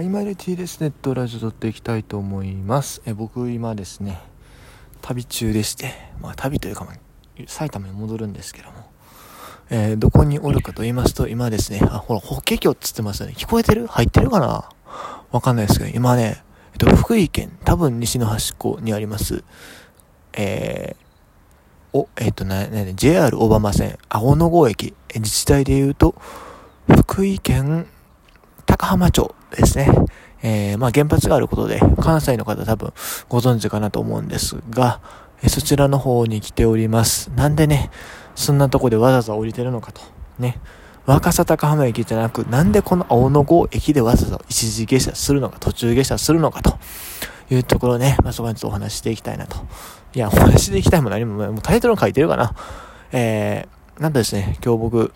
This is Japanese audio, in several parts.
はい、マイル T ですネットラジオ撮っていきたいと思います。え僕今ですね、旅中でして、まあ旅というか、ま、埼玉に戻るんですけども、えー、どこにおるかと言いますと、今ですね、あ、ほら、法華経っつってますよね。聞こえてる？入ってるかな？わかんないですけど、今ね、えっと、福井県、多分西の端っこにあります、えー、お、えっと、な、な、JR 小浜線、青野郷駅、自治体で言うと、福井県高浜町ですね。えー、まあ原発があることで、関西の方多分ご存知かなと思うんですが、えそちらの方に来ております。なんでね、そんなとこでわざわざ降りてるのかと。ね。若狭高浜駅じゃなく、なんでこの青野郷駅でわざわざ一時下車するのか、途中下車するのかというところね、まあ、そこにちょっとお話していきたいなと。いや、お話していきたいも何も、もうタイトル書いてるかな。えー、なんとですね、今日僕、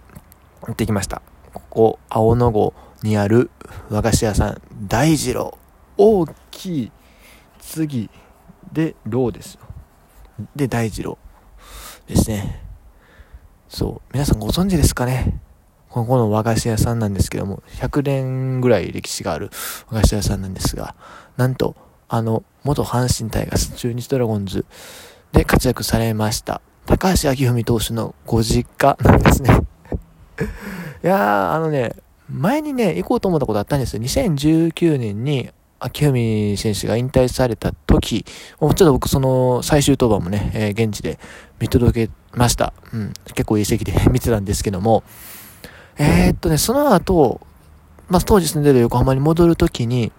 行ってきました。ここ、青野郷にある和菓子屋さん、大二郎。大きい次で、ローですよ。で、大二郎ですね。そう。皆さんご存知ですかね？ここの和菓子屋さんなんですけども、100年ぐらい歴史がある和菓子屋さんなんですが、なんと、あの、元阪神タイガース中日ドラゴンズで活躍されました、高橋明文投手のご実家なんですね。いやー、あのね、前にね、行こうと思ったことあったんですよ。2019年に、秋文選手が引退された時、もうちょっと僕その最終登板もね、えー、現地で見届けました。うん。結構いい席で 見てたんですけども、えー、っとね、その後、まあ、当時住んでる横浜に戻るときに、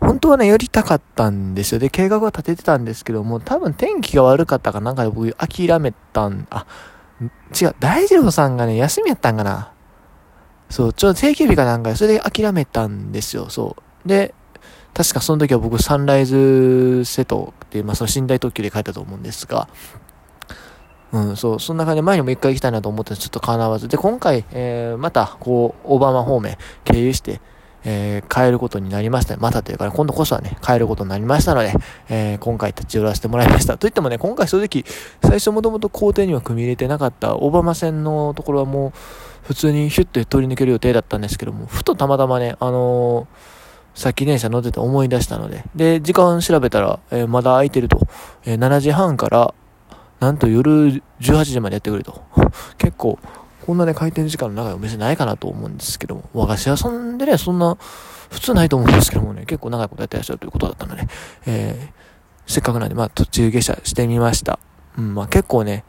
本当はね、寄りたかったんですよ。で、計画は立ててたんですけども、多分天気が悪かったかなんかで僕諦めたん、あ、違う、大二郎さんがね、休みやったんかな。そう、ちょっと定休日かなんかそれで諦めたんですよ、そう。で、確かその時は僕サンライズ瀬戸っていう、まあその寝台特急で帰ったと思うんですが、うん、そう、そんな感じで前にも一回行きたいなと思ってちょっと叶わず。で、今回、えー、また、こう、オバマ方面経由して、えー、帰ることになりました。またというか、ね、今度こそはね、帰ることになりましたので、えー、今回立ち寄らせてもらいました。といってもね、今回正直、最初もともと工程には組み入れてなかったオバマ線のところはもう、普通にヒュッて通り抜ける予定だったんですけども、ふとたまたまね、あのー、さっき電車乗ってて思い出したので、で、時間調べたら、えー、まだ空いてると、えー、7時半から、なんと夜18時までやってくれと。結構、こんなね、開店時間の長いお店ないかなと思うんですけども、和菓子屋さんでね、そんな、普通ないと思うんですけどもね、結構長いことやってらっしゃるということだったので、えー、せっかくなんで、まあ途中下車してみました。うん、まあ結構ね、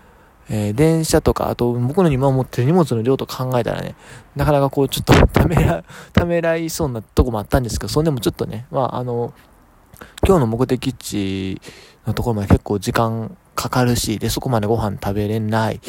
えー、電車とか、あと僕の今持ってる荷物の量と考えたらね、なかなかこうちょっと ためら、ためらいそうなとこもあったんですけど、そんでもちょっとね、まああの、今日の目的地のところまで結構時間かかるし、で、そこまでご飯食べれないっ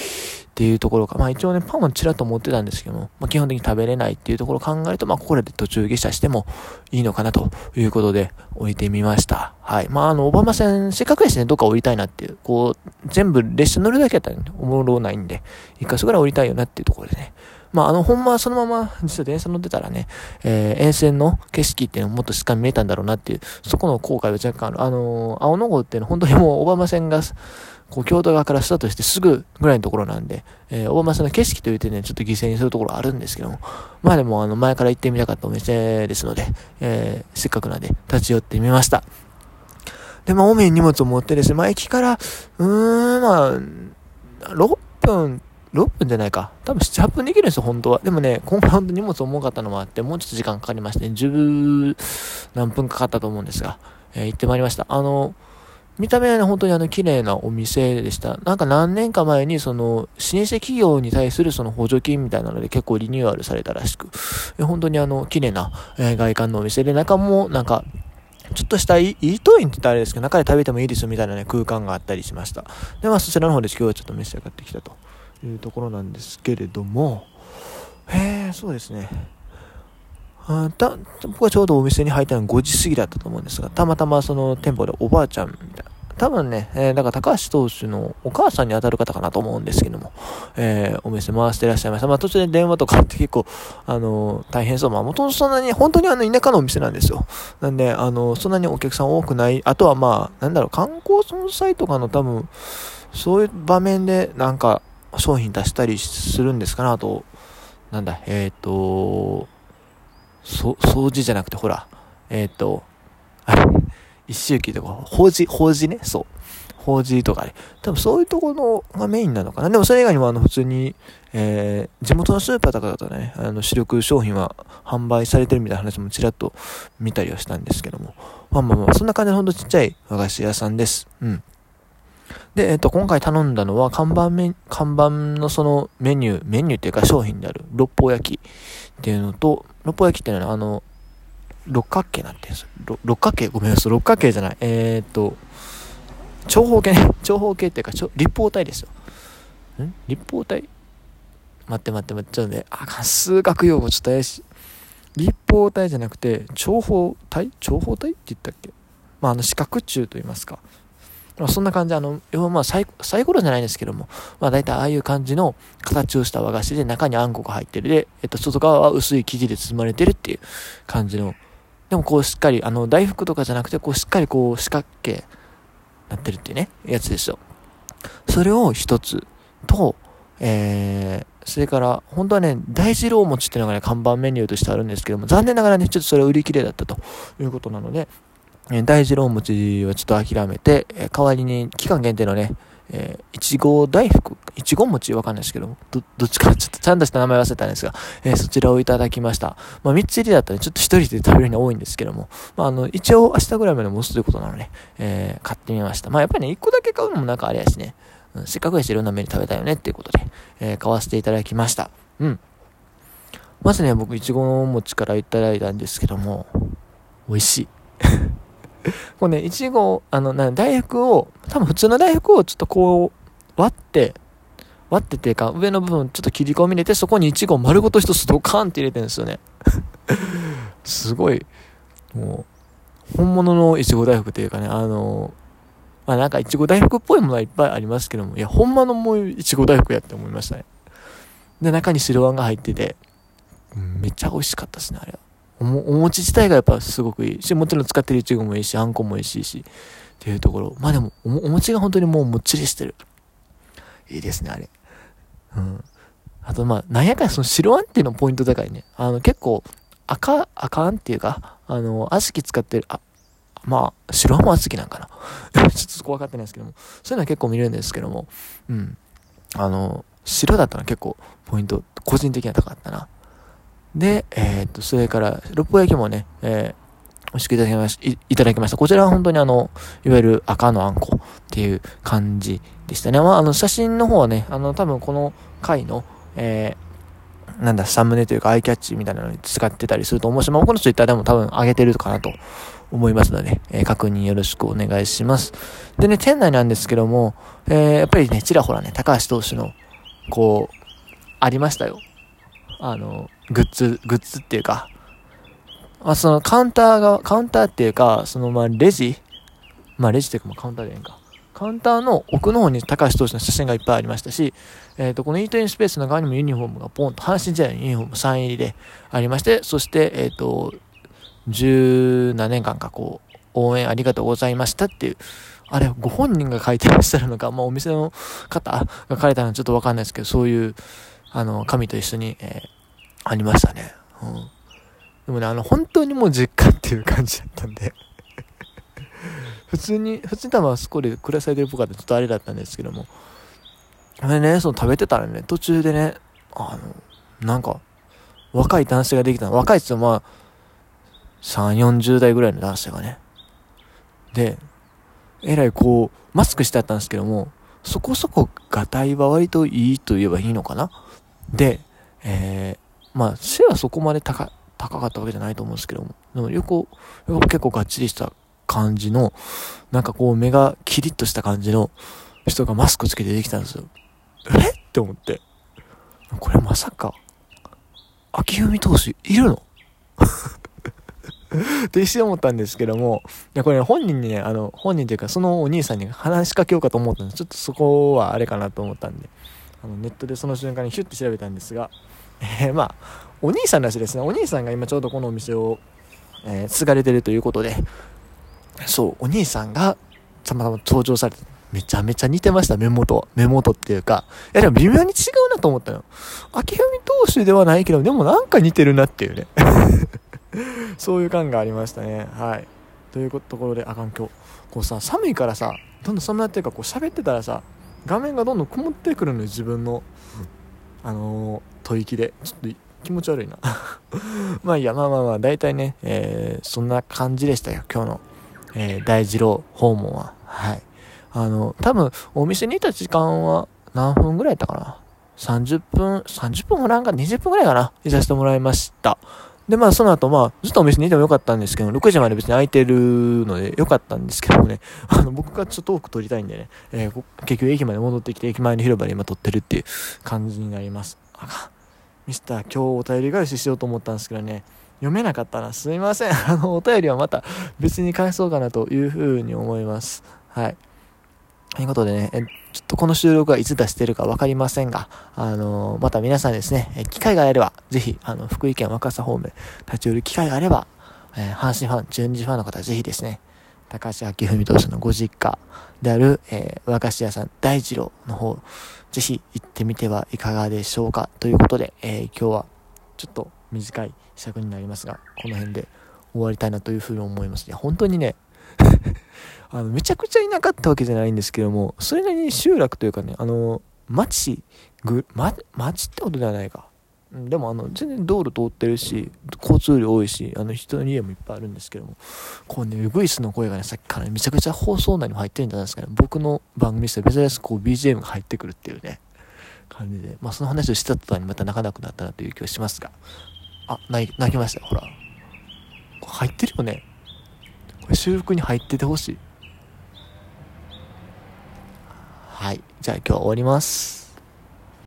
ていうところか。まあ一応ね、パンはちらっと持ってたんですけども、まあ基本的に食べれないっていうところを考えると、まあここで途中下車してもいいのかなということで置いてみました。はい。まああの、オバマ線、せっかくですね、どっか降りたいなっていう、こう、全部列車乗るだけやったら、ね、おもろないんで、一箇所ぐらい降りたいよなっていうところでね、まあ、あの、ほんまそのまま、実は電車乗ってたらね、えー、沿線の景色っていうのももっとしっかり見えたんだろうなっていう、そこの後悔は若干ある。あのー、青野号っていうのは本当にもう、小浜線が、こう、京都側からスタートしてすぐぐらいのところなんで、えー、小浜線の景色という点で、ね、ちょっと犠牲にするところあるんですけども、まあでも、あの、前から行ってみたかったお店ですので、えー、せっかくなんで、立ち寄ってみました。で、まあ、多めに荷物を持ってですね、まあ、駅から、うーん、まあ、6分6分じゃないか。多分7、8分できるんですよ、本当は。でもね、今回本当荷物重かったのもあって、もうちょっと時間かかりまして、10何分かかったと思うんですが、えー、行ってまいりました。あの、見た目はね、本当にあの、綺麗なお店でした。なんか何年か前に、その、老舗企業に対するその補助金みたいなので結構リニューアルされたらしく、え本当にあの、綺麗な、えー、外観のお店で、中もなんか、ちょっとしたイートインって言ったらあれですけど、中で食べてもいいですよみたいなね、空間があったりしました。で、まあそちらの方で今日はちょっと召し上がってきたと。いうところなんですけれども、へえ、そうですね。あた僕はちょうどお店に入ったの5時過ぎだったと思うんですが、たまたまその店舗でおばあちゃんみたいな、多分ね、えー、だから高橋投手のお母さんに当たる方かなと思うんですけども、えー、お店回してらっしゃいました。まあ途中で電話とかって結構、あのー、大変そう。まあもともとそんなに、本当にあの田舎のお店なんですよ。なんで、あのそんなにお客さん多くない。あとはまあ、なんだろう、観光総裁とかの多分、そういう場面でなんか、商品出したりするんですかなと、なんだ、えっ、ー、と、そ、掃除じゃなくて、ほら、えっ、ー、と、あれ、一周期とか、法事、法事ね、そう。法事とかね。多分そういうところがメインなのかな。でもそれ以外にもあの普通に、えー、地元のスーパーとかだとね、あの主力商品は販売されてるみたいな話もちらっと見たりはしたんですけども。まあまあまあ、そんな感じのほんとちっちゃい和菓子屋さんです。うん。で、えっと、今回頼んだのは、看板メ、看板のそのメニュー、メニューっていうか商品である、六方焼きっていうのと、六方焼きっていうのは、あの、六角形なんていうんです六角形？ごめんなさい、六角形じゃない。えー、っと、長方形ね。長方形っていうか、立方体ですよ。ん？立方体？待って待って待って、ちょっとね、あ、数学用語ちょっと怪しい。立方体じゃなくて、長方体？長方体って言ったっけ？まあ、あの、四角柱と言いますか。まあ、そんな感じ、あの、要はまあサイ、サイコロじゃないんですけども、まあ大体ああいう感じの形をした和菓子で中にあんこが入ってるで、えっと、外側は薄い生地で包まれてるっていう感じの、でもこうしっかり、あの、大福とかじゃなくて、こうしっかりこう四角形なってるっていうね、やつですよ。それを一つと、えー、それから、本当はね、大二郎餅っていうのがね、看板メニューとしてあるんですけども、残念ながらね、ちょっとそれは売り切れだったということなので、え大二郎餅はちょっと諦めて、え代わりに期間限定のね、えー、いちご大福、いちご餅わかんないですけど、ど、どっちかちょっとちゃんとした名前忘れたんですが、えー、そちらをいただきました。まあ、3つ入りだったらちょっと1人で食べるの多いんですけども、まあ、あの、一応明日ぐらいまで持つということなので、えー、買ってみました。まあ、やっぱりね、1個だけ買うのもなんかあれやしね、うん、せっかくやしいろんなメニュー食べたいよねっていうことで、え、買わせていただきました。うん。まずね、僕、いちご餅からいただいたんですけども、美味しい。これね、いちご、あの、な大福を、多分普通の大福をちょっとこう、割って、割ってっていうか、上の部分ちょっと切り込み入れて、そこにいちご丸ごと一つドカーンって入れてるんですよね。すごい、もう、本物のいちご大福っていうかね、あの、まあなんかいちご大福っぽいものはいっぱいありますけども、いや、ほんまのもういちご大福やって思いましたね。で、中に白あんが入ってて、めっちゃ美味しかったですね、あれは。お餅自体がやっぱすごくいいし、もちろん使ってるいちごもいいし、あんこもいいしい、しっていうところ。まあでもお、お餅が本当にもうもっちりしてる。いいですね、あれ。うん。あとまあ、なんやかんその白あんっていうのポイント高いね。あの、結構、赤、赤あんっていうか、あの、小豆使ってる、あ、まあ、白あんも小豆なんかな。ちょっとそこ分かってないですけども。そういうのは結構見るんですけども、うん。あの、白だったら結構ポイント、個人的には高かったな。で、えー、っと、それから、六方焼きもね、えー、美味しくいただきましい、ただきました。こちらは本当にあの、いわゆる赤のあんこっていう感じでしたね。まあ、あの、写真の方はね、あの、多分この回の、えー、なんだ、サムネというかアイキャッチみたいなのに使ってたりすると思うし、まあ、僕のツイッターでも多分上げてるかなと思いますので、えー、確認よろしくお願いします。でね、店内なんですけども、えー、やっぱりね、ちらほらね、高橋投手の、こう、ありましたよ。あの、グッズ、グッズっていうか、まあ、そのカウンターが、カウンターっていうか、そのまあレジ？まあレジっていうかまあカウンターでええんか。カウンターの奥の方に高橋投手の写真がいっぱいありましたし、えっ、ー、と、このイートインスペースの側にもユニフォームがポンと、阪神時代のユニフォーム3入りでありまして、そして、えっ、ー、と、十何年間かこう、応援ありがとうございましたっていう、あれ、ご本人が書いてらっしゃるのか、まあお店の方が書かれたのはちょっとわかんないですけど、そういう、あの、紙と一緒に、えー、ありましたね。うん。でもね、あの、本当にもう実家っていう感じだったんで 普通に、普通に多分あそこで暮らされてるっぽかったちょっとあれだったんですけども、あれね、その食べてたらね、途中でね、あの、なんか、若い男性ができたの。若いっつってまあ、3、40代ぐらいの男性がね。で、えらいこう、マスクしてあったんですけども、そこそこがたいは割といいと言えばいいのかなで、えー、まあ、背はそこまで高、高かったわけじゃないと思うんですけども、でも横、横結構がっちりした感じの、なんかこう目がキリッとした感じの人がマスクつけてできたんですよ。え？って思って。これまさか、秋文投手いるの？って一瞬思ったんですけども、いや、これ、ね、本人にね、あの、本人というか、そのお兄さんに話しかけようかと思ったんです。ちょっとそこはあれかなと思ったんで、あの、ネットでその瞬間にヒュッて調べたんですが、えー、まあ、お兄さんらしいですね。お兄さんが今ちょうどこのお店を、えー、継がれてるということで、そう、お兄さんがたまたま登場されて、めちゃめちゃ似てました、目元。目元っていうか。いや、でも微妙に違うなと思ったの。秋文投手ではないけど、でもなんか似てるなっていうね。そういう感がありましたねはいというところであかん今日こうさ寒いからさどんどん寒くなってるからこう喋ってたらさ画面がどんどん曇ってくるのよ自分の、あのー、吐息で。ちょっと気持ち悪いな。まあいいや。まあまあまあ大体ね、えー、そんな感じでしたよ今日の、えー、大二郎訪問は。はい。あの多分お店にいた時間は何分ぐらいだったかな？30分30分もなんか20分ぐらいかな？いさせてもらいました。で、まあ、その後、まあ、ずっとお店にいてもよかったんですけど、6時まで別に空いてるのでよかったんですけどもね、あの、僕がちょっと多く撮りたいんでね、えー、結局駅まで戻ってきて、駅前の広場で今撮ってるっていう感じになります。あミスター、今日お便り返ししようと思ったんですけどね、読めなかったな。すいません。あの、お便りはまた別に返そうかなというふうに思います。はい。ということでね、ちょっとこの収録はいつ出してるかわかりませんが、あのー、また皆さんですね、機会があれば、ぜひ、あの、福井県若狭方面、立ち寄る機会があれば、えー、阪神ファン、中日ファンの方、ぜひですね、高橋明文投手のご実家である、えー、和菓子屋さん大二郎の方、ぜひ行ってみてはいかがでしょうか。ということで、え、今日はちょっと短い尺になりますが、この辺で終わりたいなというふうに思います。いや、本当にね、あの、めちゃくちゃいなかったわけじゃないんですけども、それなりに集落というかね、あの、町、ぐ、ま、町ってことではないか。でもあの、全然道路通ってるし、交通量多いし、あの、人の家もいっぱいあるんですけども、こうね、ウグイスの声がね、さっきから、ね、めちゃくちゃ放送内にも入ってるんじゃないですかね。僕の番組で珍しくこう BGM が入ってくるっていうね、感じで、まあその話をした途端にまた泣かなくなったなという気はしますが、あ、泣きましたよ、ほら。入ってるよね。修復に入っててほしい。はい。じゃあ今日は終わります。